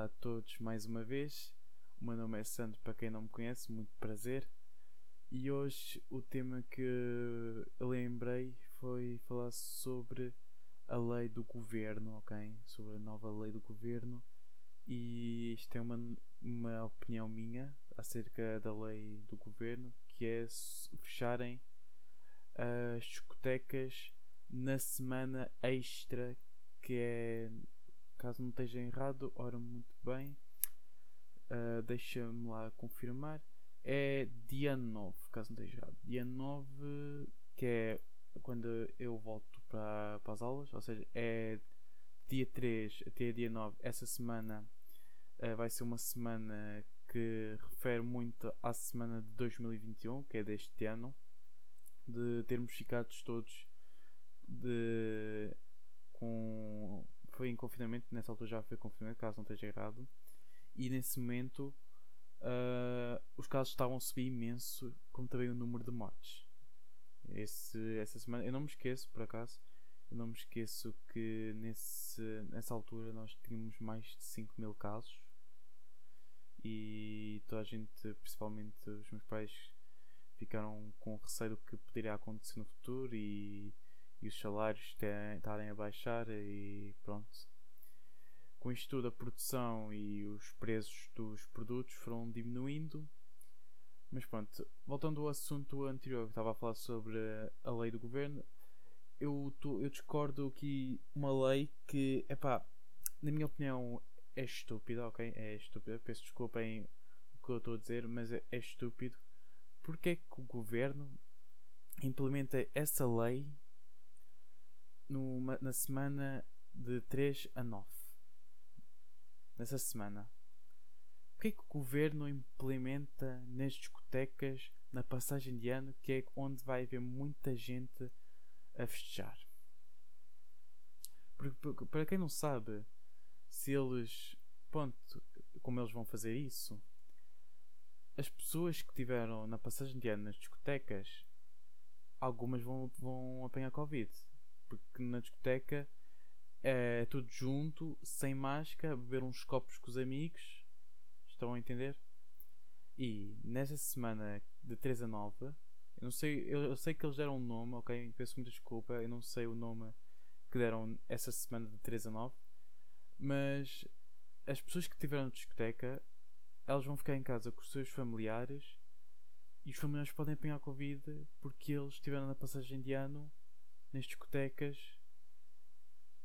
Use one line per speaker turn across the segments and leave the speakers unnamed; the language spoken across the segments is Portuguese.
Olá a todos mais uma vez. O meu nome é Sandro, para quem não me conhece, muito prazer. E hoje o tema que eu lembrei foi falar sobre a lei do governo, ok? Sobre a nova lei do governo. E isto é uma, uma opinião minha acerca da lei do governo, que é fecharem as discotecas na semana extra que é caso não esteja errado, ora muito bem, uh, deixa-me lá confirmar. É dia 9, caso não esteja errado. Dia 9, que é quando eu volto para, as aulas, ou seja, é dia 3 até dia 9. Essa semana uh, vai ser uma semana que refere muito à semana de 2021, que é deste ano, de termos ficado todos de com foi em confinamento, nessa altura já foi confinamento, caso não esteja errado, e nesse momento uh, os casos estavam a subir imenso, como também o número de mortes. Esse, essa semana, eu não me esqueço por acaso, eu não me esqueço que nesse, nessa altura nós tínhamos mais de 5 mil casos e toda a gente, principalmente os meus pais, ficaram com receio do que poderia acontecer no futuro e e os salários estarem a baixar e pronto. Com isto tudo a produção e os preços dos produtos foram diminuindo. Mas pronto, voltando ao assunto anterior que estava a falar sobre a lei do governo, eu, eu discordo que uma lei que, epá, na minha opinião é estúpida, ok? É estúpida, peço desculpa em o que eu estou a dizer, mas é, é estúpido. Porque é que o governo implementa essa lei numa, na semana de 3 a 9. Nessa semana. O que que o governo implementa nas discotecas na passagem de ano que é onde vai haver muita gente a festejar? Porque, para quem não sabe, se eles. Ponto, como eles vão fazer isso? As pessoas que tiveram na passagem de ano nas discotecas, algumas vão, vão apanhar Covid porque na discoteca é tudo junto, sem máscara, beber uns copos com os amigos. Estão a entender? E nessa semana de 3 a 9, eu não sei, eu, eu sei que eles deram um nome, ok? Peço muita desculpa, eu não sei o nome que deram essa semana de 3 a 9, mas as pessoas que tiveram discoteca, elas vão ficar em casa com os seus familiares e os familiares podem apanhar Covid porque eles estiveram na passagem de ano nas discotecas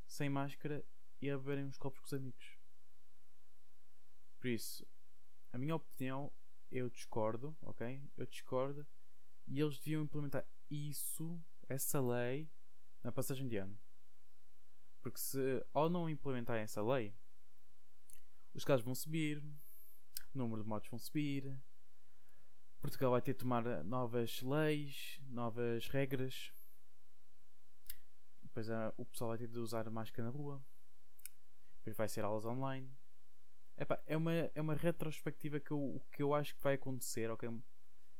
sem máscara e a beberem uns copos com os amigos. Por isso, a minha opinião, eu discordo, ok? Eu discordo e eles deviam implementar isso, essa lei, na passagem de ano. Porque se ao não implementarem essa lei, os casos vão subir, o número de mortes vão subir, Portugal vai ter de tomar novas leis, novas regras depois o pessoal vai ter de usar máscara na rua. Depois vai ser aulas online. Epá, é, uma, é uma retrospectiva que eu, que eu acho que vai acontecer. Okay?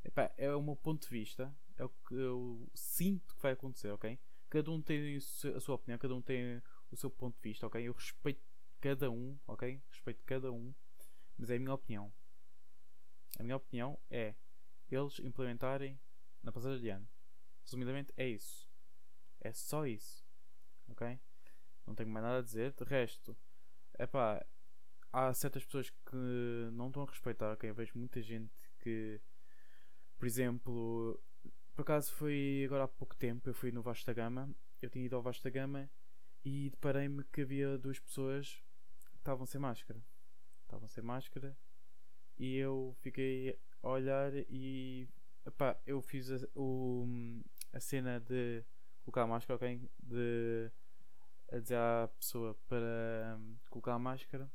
Epá, é o meu ponto de vista. É o que eu sinto que vai acontecer. ok Cada um tem a sua opinião, cada um tem o seu ponto de vista. ok Eu respeito cada um. ok Respeito cada um. Mas é a minha opinião. A minha opinião é eles implementarem na passagem de ano. Resumidamente, é isso. É só isso ok? Não tenho mais nada a dizer. De resto, é pá, há certas pessoas que não estão a respeitar, ok? Eu vejo muita gente que, por exemplo, por acaso foi agora há pouco tempo, eu fui no Vasta Gama, eu tinha ido ao Vasta Gama e deparei-me que havia duas pessoas que estavam sem máscara. Estavam sem máscara e eu fiquei a olhar e epá, eu fiz a, o, a cena de colocar máscara, ok? De a dizer à pessoa para um, colocar a máscara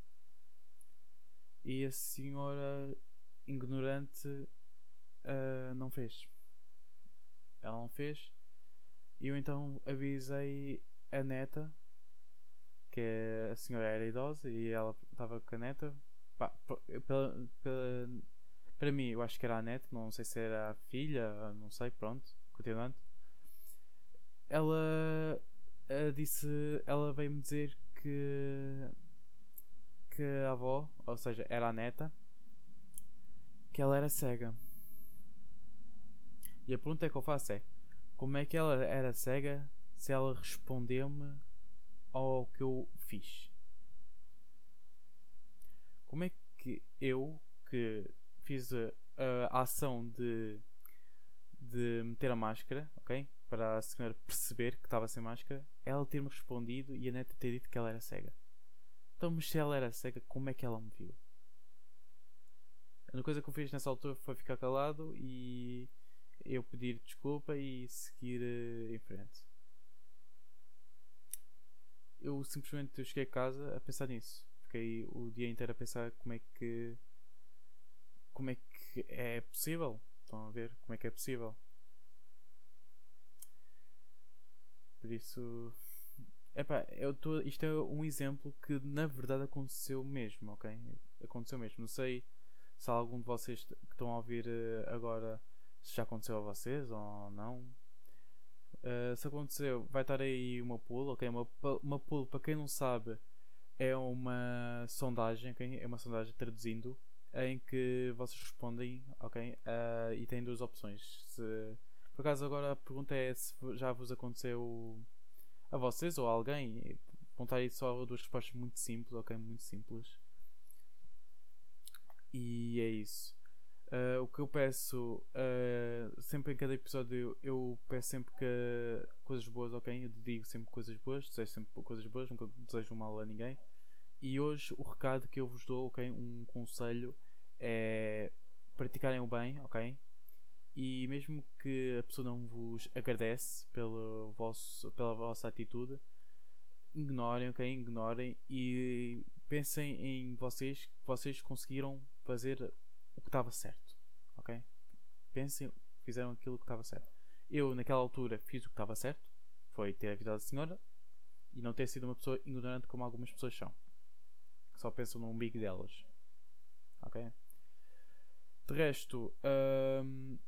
e a senhora ignorante uh, não fez. Ela não fez. E eu então avisei a neta, que é, a senhora era idosa e ela estava com a neta. Pá, pela, pela, para mim, eu acho que era a neta, não sei se era a filha, não sei, pronto, continuando ela disse, ela veio-me dizer que que que a avó, ou seja, era a neta, que ela era cega. E a pergunta que eu faço é: como é que ela era cega se ela respondeu-me ao que eu fiz? Como é que eu, que fiz a, a ação de, de meter a máscara, ok? Para a senhora perceber que estava sem máscara, ela ter-me respondido e a neta ter dito que ela era cega. Então, mas se ela era cega, como é que ela me viu? A única coisa que eu fiz nessa altura foi ficar calado e eu pedir desculpa e seguir uh, em frente. Eu simplesmente cheguei a casa a pensar nisso. Fiquei o dia inteiro a pensar como é que. Como é que é possível. Estão a ver como é que é possível. Por isso. Epá, eu tô, isto é um exemplo que na verdade aconteceu mesmo, ok? Aconteceu mesmo. Não sei se há algum de vocês que estão a ouvir uh, agora se já aconteceu a vocês ou não. Uh, se aconteceu, vai estar aí uma pool, ok? Uma, uma pool, para quem não sabe, é uma sondagem, okay? é uma sondagem traduzindo, em que vocês respondem, ok? Uh, e tem duas opções. Se, por acaso agora a pergunta é se já vos aconteceu a vocês ou a alguém. Apontar aí só duas respostas muito simples, ok? Muito simples. E é isso. Uh, o que eu peço uh, sempre em cada episódio eu peço sempre que coisas boas, ok? Eu digo sempre coisas boas, desejo sempre coisas boas, nunca desejo mal a ninguém. E hoje o recado que eu vos dou, ok? Um conselho é praticarem o bem, ok? E mesmo que a pessoa não vos agradece pelo vosso, pela vossa atitude, ignorem, ok? Ignorem e pensem em vocês que vocês conseguiram fazer o que estava certo. Ok? Pensem, fizeram aquilo que estava certo. Eu, naquela altura, fiz o que estava certo. Foi ter avisado a senhora e não ter sido uma pessoa ignorante como algumas pessoas são. Só pensam no umbigo delas. Ok? De resto, um,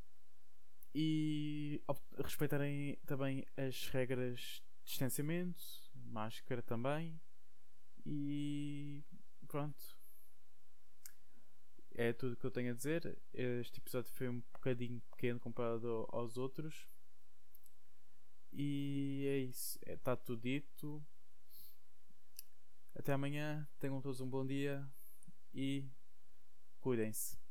e respeitarem também as regras de distanciamento, máscara também. E pronto é tudo que eu tenho a dizer. Este episódio foi um bocadinho pequeno comparado aos outros. E é isso. Está é, tudo dito. Até amanhã. Tenham todos um bom dia. E cuidem-se.